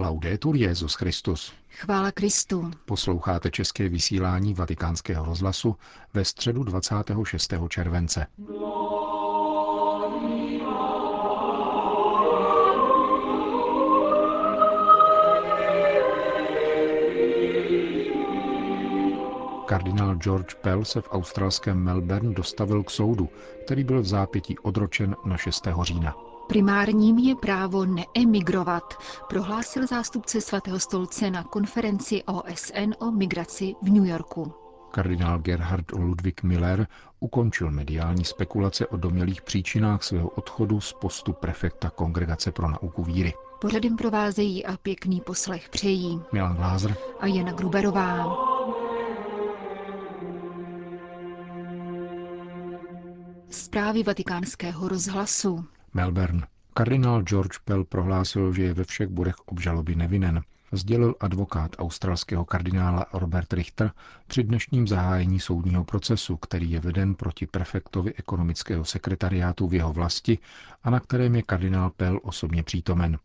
Laudetur Jezus Christus. Chvála Kristu. Posloucháte české vysílání Vatikánského rozhlasu ve středu 26. července. Kardinál George Pell se v australském Melbourne dostavil k soudu, který byl v zápětí odročen na 6. října. Primárním je právo neemigrovat, prohlásil zástupce svatého stolce na konferenci OSN o migraci v New Yorku. Kardinál Gerhard Ludwig Miller ukončil mediální spekulace o domělých příčinách svého odchodu z postu prefekta Kongregace pro nauku víry. Pořadem provázejí a pěkný poslech přejí Milan Glázer a Jana Gruberová. Zprávy vatikánského rozhlasu. Melbourne. Kardinál George Pell prohlásil, že je ve všech bodech obžaloby nevinen. Sdělil advokát australského kardinála Robert Richter při dnešním zahájení soudního procesu, který je veden proti prefektovi ekonomického sekretariátu v jeho vlasti a na kterém je kardinál Pell osobně přítomen.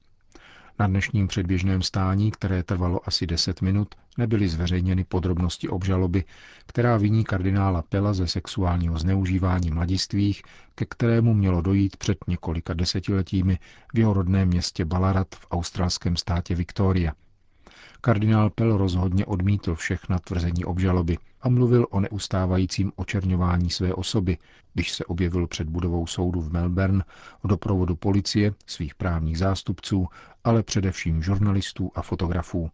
Na dnešním předběžném stání, které trvalo asi 10 minut, nebyly zveřejněny podrobnosti obžaloby, která viní kardinála Pela ze sexuálního zneužívání mladistvých, ke kterému mělo dojít před několika desetiletími v jeho rodném městě Ballarat v australském státě Victoria. Kardinál Pell rozhodně odmítl všechna tvrzení obžaloby a mluvil o neustávajícím očerňování své osoby, když se objevil před budovou soudu v Melbourne o doprovodu policie, svých právních zástupců, ale především žurnalistů a fotografů.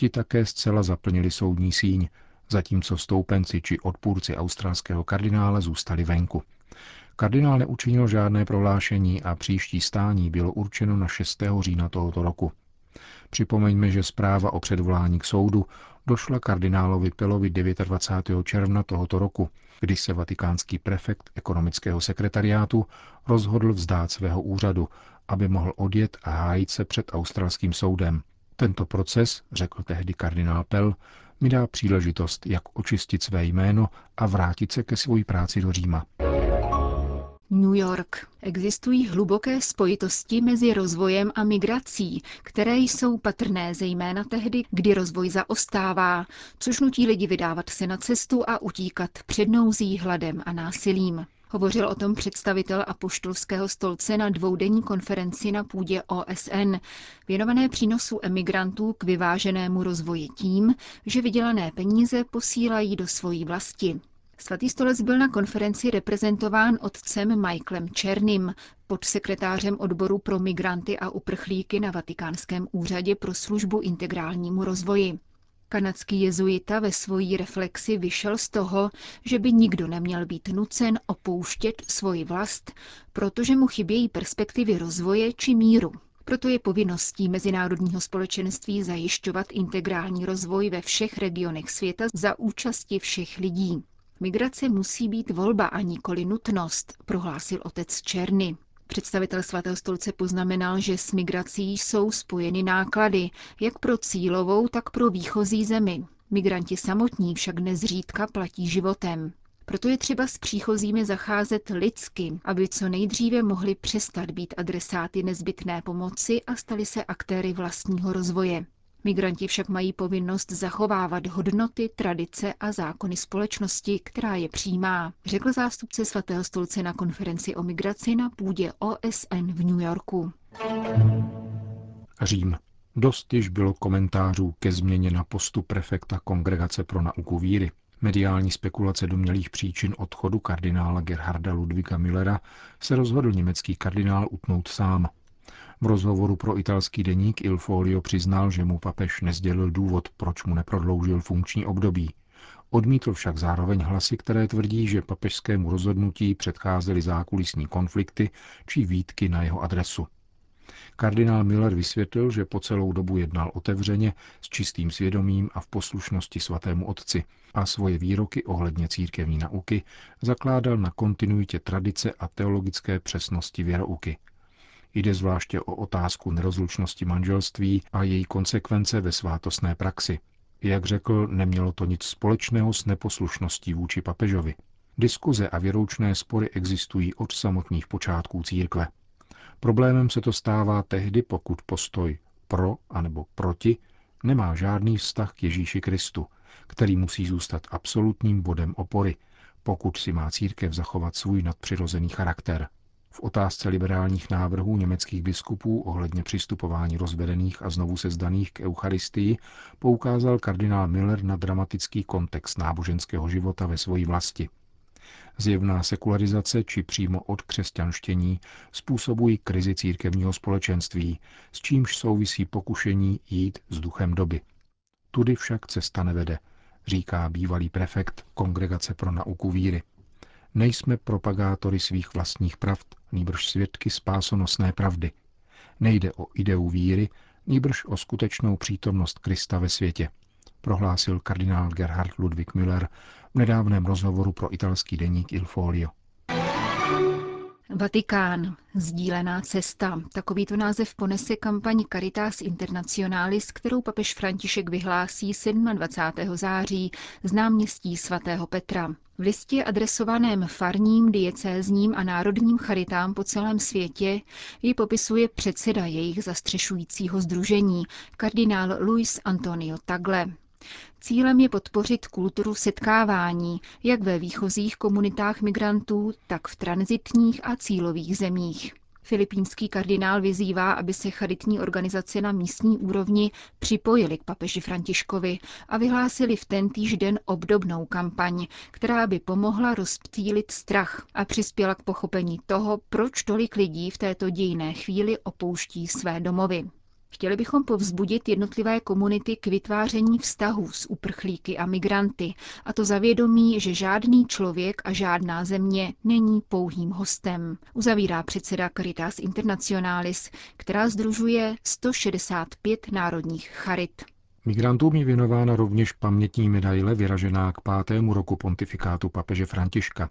Ti také zcela zaplnili soudní síň, zatímco stoupenci či odpůrci australského kardinála zůstali venku. Kardinál neučinil žádné prohlášení a příští stání bylo určeno na 6. října tohoto roku. Připomeňme, že zpráva o předvolání k soudu došla kardinálovi Pelovi 29. června tohoto roku, kdy se vatikánský prefekt ekonomického sekretariátu rozhodl vzdát svého úřadu, aby mohl odjet a hájit se před australským soudem. Tento proces, řekl tehdy kardinál Pell, mi dá příležitost, jak očistit své jméno a vrátit se ke své práci do Říma. New York. Existují hluboké spojitosti mezi rozvojem a migrací, které jsou patrné zejména tehdy, kdy rozvoj zaostává, což nutí lidi vydávat se na cestu a utíkat před nouzí, hladem a násilím. Hovořil o tom představitel apoštolského stolce na dvoudenní konferenci na půdě OSN, věnované přínosu emigrantů k vyváženému rozvoji tím, že vydělané peníze posílají do svojí vlasti. Svatý stolec byl na konferenci reprezentován otcem Michaelem Černým, podsekretářem odboru pro migranty a uprchlíky na Vatikánském úřadě pro službu integrálnímu rozvoji. Kanadský jezuita ve svojí reflexi vyšel z toho, že by nikdo neměl být nucen opouštět svoji vlast, protože mu chybějí perspektivy rozvoje či míru. Proto je povinností mezinárodního společenství zajišťovat integrální rozvoj ve všech regionech světa za účasti všech lidí. Migrace musí být volba a nikoli nutnost, prohlásil otec Černy. Představitel svatého stolce poznamenal, že s migrací jsou spojeny náklady, jak pro cílovou, tak pro výchozí zemi. Migranti samotní však nezřídka platí životem. Proto je třeba s příchozími zacházet lidsky, aby co nejdříve mohli přestat být adresáty nezbytné pomoci a stali se aktéry vlastního rozvoje. Migranti však mají povinnost zachovávat hodnoty, tradice a zákony společnosti, která je přijímá, řekl zástupce svatého stolce na konferenci o migraci na půdě OSN v New Yorku. Řím. Dost již bylo komentářů ke změně na postu prefekta Kongregace pro nauku víry. Mediální spekulace domělých příčin odchodu kardinála Gerharda Ludvíka Millera se rozhodl německý kardinál utnout sám. V rozhovoru pro italský deník Il Folio přiznal, že mu papež nezdělil důvod, proč mu neprodloužil funkční období. Odmítl však zároveň hlasy, které tvrdí, že papežskému rozhodnutí předcházely zákulisní konflikty či výtky na jeho adresu. Kardinál Miller vysvětlil, že po celou dobu jednal otevřeně, s čistým svědomím a v poslušnosti svatému otci a svoje výroky ohledně církevní nauky zakládal na kontinuitě tradice a teologické přesnosti věrouky. Jde zvláště o otázku nerozlučnosti manželství a její konsekvence ve svátostné praxi. Jak řekl, nemělo to nic společného s neposlušností vůči papežovi. Diskuze a věroučné spory existují od samotných počátků církve. Problémem se to stává tehdy, pokud postoj pro anebo proti, nemá žádný vztah k Ježíši Kristu, který musí zůstat absolutním bodem opory, pokud si má církev zachovat svůj nadpřirozený charakter. V otázce liberálních návrhů německých biskupů ohledně přistupování rozvedených a znovu sezdaných k Eucharistii poukázal kardinál Miller na dramatický kontext náboženského života ve svojí vlasti. Zjevná sekularizace či přímo od křesťanštění způsobují krizi církevního společenství, s čímž souvisí pokušení jít s duchem doby. Tudy však cesta nevede, říká bývalý prefekt Kongregace pro nauku víry. Nejsme propagátory svých vlastních pravd, nýbrž svědky spásonosné pravdy. Nejde o ideu víry, nýbrž o skutečnou přítomnost Krista ve světě, prohlásil kardinál Gerhard Ludwig Müller v nedávném rozhovoru pro italský deník Il Folio. Vatikán. Sdílená cesta. Takovýto název ponese kampaň Caritas Internationalis, kterou papež František vyhlásí 27. září z náměstí svatého Petra. V listě adresovaném farním, diecézním a národním charitám po celém světě ji popisuje předseda jejich zastřešujícího združení, kardinál Luis Antonio Tagle. Cílem je podpořit kulturu setkávání, jak ve výchozích komunitách migrantů, tak v transitních a cílových zemích. Filipínský kardinál vyzývá, aby se charitní organizace na místní úrovni připojili k papeži Františkovi a vyhlásili v tentýž den obdobnou kampaň, která by pomohla rozptýlit strach a přispěla k pochopení toho, proč tolik lidí v této dějné chvíli opouští své domovy. Chtěli bychom povzbudit jednotlivé komunity k vytváření vztahů s uprchlíky a migranty, a to zavědomí, že žádný člověk a žádná země není pouhým hostem, uzavírá předseda Caritas Internationalis, která združuje 165 národních charit. Migrantům je věnována rovněž pamětní medaile vyražená k pátému roku pontifikátu papeže Františka.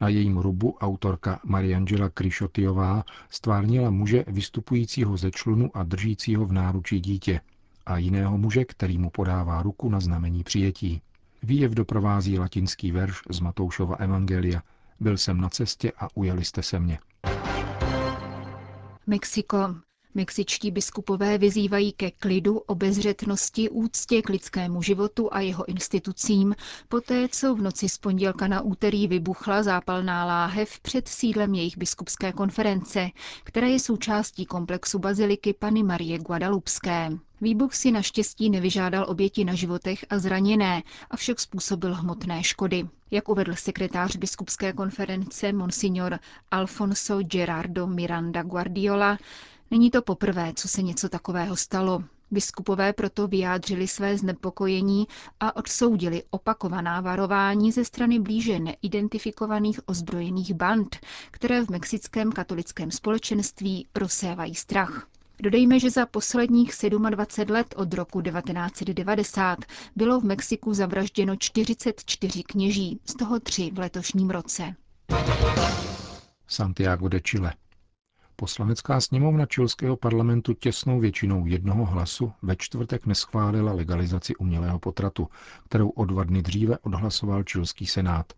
Na jejím rubu autorka Mariangela Krišotiová stvárnila muže vystupujícího ze člunu a držícího v náručí dítě a jiného muže, který mu podává ruku na znamení přijetí. Výjev doprovází latinský verš z Matoušova Evangelia. Byl jsem na cestě a ujeli jste se mě. Mexiko. Mexičtí biskupové vyzývají ke klidu, obezřetnosti, úctě k lidskému životu a jeho institucím, poté co v noci z pondělka na úterý vybuchla zápalná láhev před sídlem jejich biskupské konference, která je součástí komplexu baziliky Pany Marie Guadalupské. Výbuch si naštěstí nevyžádal oběti na životech a zraněné, avšak způsobil hmotné škody. Jak uvedl sekretář biskupské konference Monsignor Alfonso Gerardo Miranda Guardiola, Není to poprvé, co se něco takového stalo. Biskupové proto vyjádřili své znepokojení a odsoudili opakovaná varování ze strany blíže neidentifikovaných ozbrojených band, které v mexickém katolickém společenství rozsévají strach. Dodejme, že za posledních 27 let od roku 1990 bylo v Mexiku zavražděno 44 kněží, z toho tři v letošním roce. Santiago de Chile. Poslanecká sněmovna čilského parlamentu těsnou většinou jednoho hlasu ve čtvrtek neschválila legalizaci umělého potratu, kterou o dva dny dříve odhlasoval čilský senát.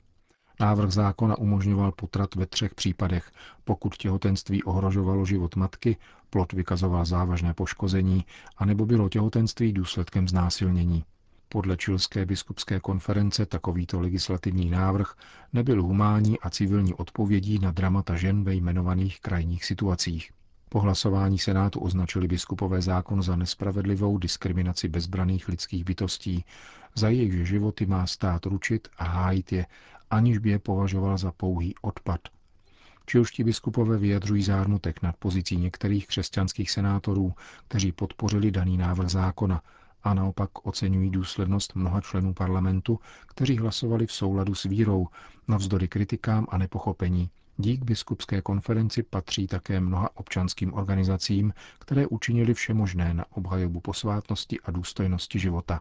Návrh zákona umožňoval potrat ve třech případech, pokud těhotenství ohrožovalo život matky, plod vykazoval závažné poškození, anebo bylo těhotenství důsledkem znásilnění. Podle Čilské biskupské konference takovýto legislativní návrh nebyl humánní a civilní odpovědí na dramata žen ve jmenovaných krajních situacích. Po hlasování Senátu označili biskupové zákon za nespravedlivou diskriminaci bezbraných lidských bytostí, za jejich životy má stát ručit a hájit je, aniž by je považoval za pouhý odpad. Čilští biskupové vyjadřují zármutek nad pozicí některých křesťanských senátorů, kteří podpořili daný návrh zákona a naopak oceňují důslednost mnoha členů parlamentu, kteří hlasovali v souladu s vírou, navzdory kritikám a nepochopení. Dík biskupské konferenci patří také mnoha občanským organizacím, které učinili vše možné na obhajobu posvátnosti a důstojnosti života.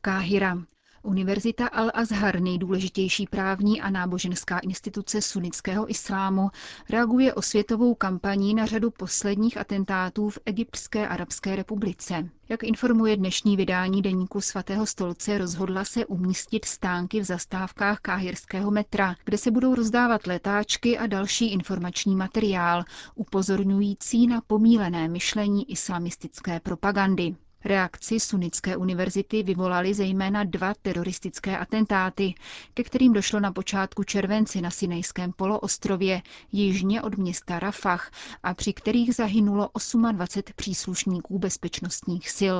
Káhira. Univerzita Al-Azhar, nejdůležitější právní a náboženská instituce sunnického islámu, reaguje osvětovou kampaní na řadu posledních atentátů v Egyptské arabské republice. Jak informuje dnešní vydání deníku svatého stolce, rozhodla se umístit stánky v zastávkách káhirského metra, kde se budou rozdávat letáčky a další informační materiál, upozorňující na pomílené myšlení islamistické propagandy. Reakci Sunnické univerzity vyvolaly zejména dva teroristické atentáty, ke kterým došlo na počátku červenci na Sinejském poloostrově, jižně od města Rafah, a při kterých zahynulo 28 příslušníků bezpečnostních sil.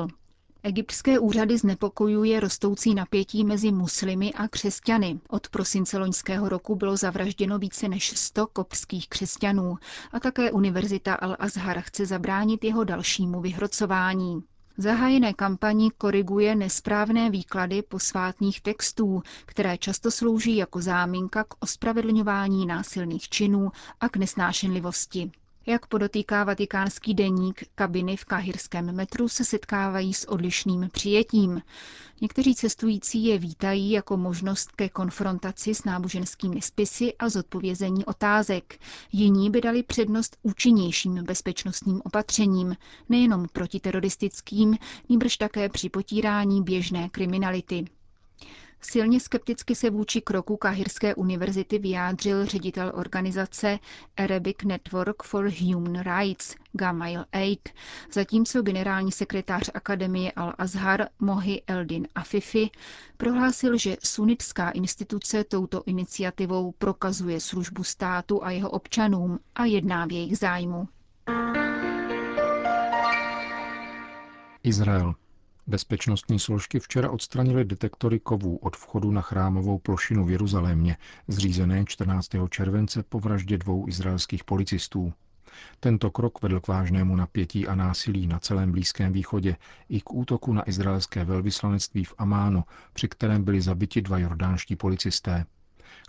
Egyptské úřady znepokojuje rostoucí napětí mezi muslimy a křesťany. Od prosince loňského roku bylo zavražděno více než 100 kopských křesťanů a také Univerzita Al-Azhar chce zabránit jeho dalšímu vyhrocování. Zahájené kampani koriguje nesprávné výklady posvátných textů, které často slouží jako záminka k ospravedlňování násilných činů a k nesnášenlivosti. Jak podotýká vatikánský deník, kabiny v kahirském metru se setkávají s odlišným přijetím. Někteří cestující je vítají jako možnost ke konfrontaci s náboženskými spisy a zodpovězení otázek. Jiní by dali přednost účinnějším bezpečnostním opatřením, nejenom protiteroristickým, nýbrž také při potírání běžné kriminality. Silně skepticky se vůči kroku Kahirské univerzity vyjádřil ředitel organizace Arabic Network for Human Rights Gamail Eid, zatímco generální sekretář Akademie Al-Azhar Mohi Eldin Afifi prohlásil, že sunnická instituce touto iniciativou prokazuje službu státu a jeho občanům a jedná v jejich zájmu. Izrael. Bezpečnostní složky včera odstranily detektory kovů od vchodu na chrámovou plošinu v Jeruzalémě, zřízené 14. července po vraždě dvou izraelských policistů. Tento krok vedl k vážnému napětí a násilí na celém Blízkém východě i k útoku na izraelské velvyslanectví v Amánu, při kterém byli zabiti dva jordánští policisté.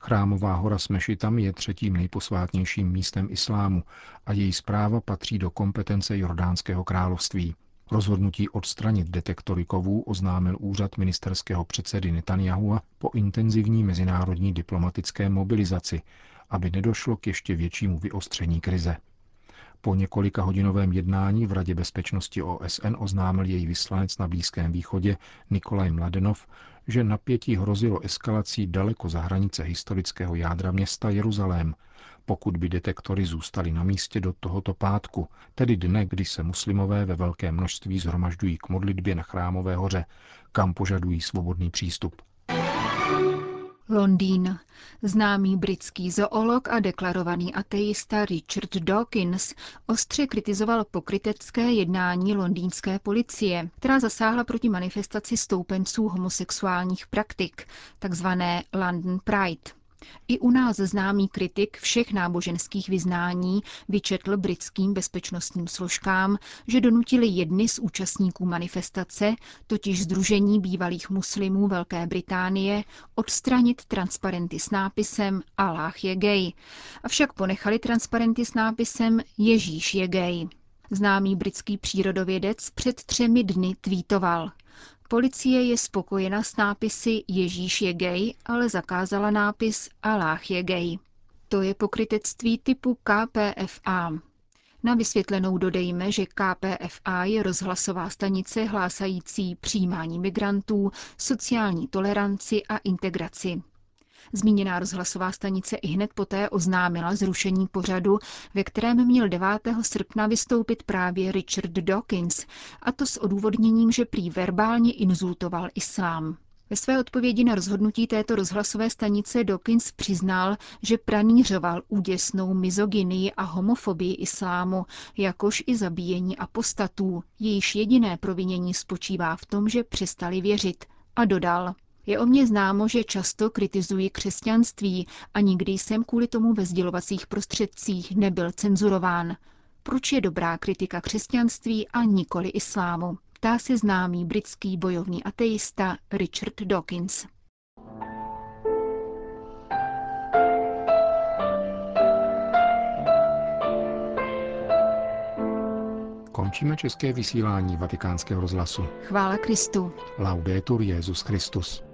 Chrámová hora s mešitami je třetím nejposvátnějším místem islámu a její zpráva patří do kompetence Jordánského království. Rozhodnutí odstranit detektory kovů oznámil úřad ministerského předsedy Netanyahua po intenzivní mezinárodní diplomatické mobilizaci, aby nedošlo k ještě většímu vyostření krize. Po několika hodinovém jednání v Radě bezpečnosti OSN oznámil její vyslanec na Blízkém východě Nikolaj Mladenov, že napětí hrozilo eskalací daleko za hranice historického jádra města Jeruzalém, pokud by detektory zůstaly na místě do tohoto pátku, tedy dne, kdy se muslimové ve velké množství zhromažďují k modlitbě na Chrámové hoře, kam požadují svobodný přístup. Londýn. Známý britský zoolog a deklarovaný ateista Richard Dawkins ostře kritizoval pokrytecké jednání londýnské policie, která zasáhla proti manifestaci stoupenců homosexuálních praktik, takzvané London Pride. I u nás známý kritik všech náboženských vyznání vyčetl britským bezpečnostním složkám, že donutili jedny z účastníků manifestace, totiž Združení bývalých muslimů Velké Británie, odstranit transparenty s nápisem Allah je gay, avšak ponechali transparenty s nápisem Ježíš je gay. Známý britský přírodovědec před třemi dny tweetoval – Policie je spokojena s nápisy Ježíš je gay, ale zakázala nápis Allah je gay. To je pokrytectví typu KPFA. Na vysvětlenou dodejme, že KPFA je rozhlasová stanice hlásající přijímání migrantů, sociální toleranci a integraci. Zmíněná rozhlasová stanice i hned poté oznámila zrušení pořadu, ve kterém měl 9. srpna vystoupit právě Richard Dawkins, a to s odůvodněním, že prý verbálně insultoval islám. Ve své odpovědi na rozhodnutí této rozhlasové stanice Dawkins přiznal, že pranířoval úděsnou mizoginii a homofobii islámu, jakož i zabíjení apostatů, jejíž jediné provinění spočívá v tom, že přestali věřit. A dodal, je o mě známo, že často kritizuji křesťanství a nikdy jsem kvůli tomu ve sdělovacích prostředcích nebyl cenzurován. Proč je dobrá kritika křesťanství a nikoli islámu? Ptá se známý britský bojovný ateista Richard Dawkins. Končíme české vysílání vatikánského rozhlasu. Chvála Kristu. Laudetur Jezus Christus.